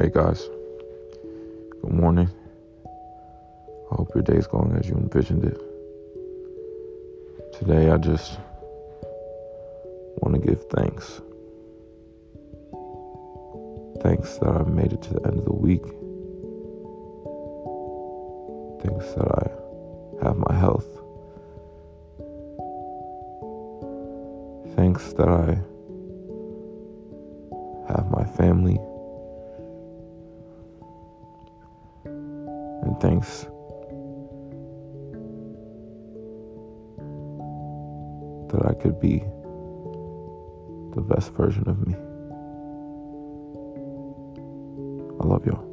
Hey guys, good morning. I hope your day's going as you envisioned it. Today, I just want to give thanks. Thanks that I made it to the end of the week. Thanks that I have my health. Thanks that I Thanks that I could be the best version of me. I love y'all.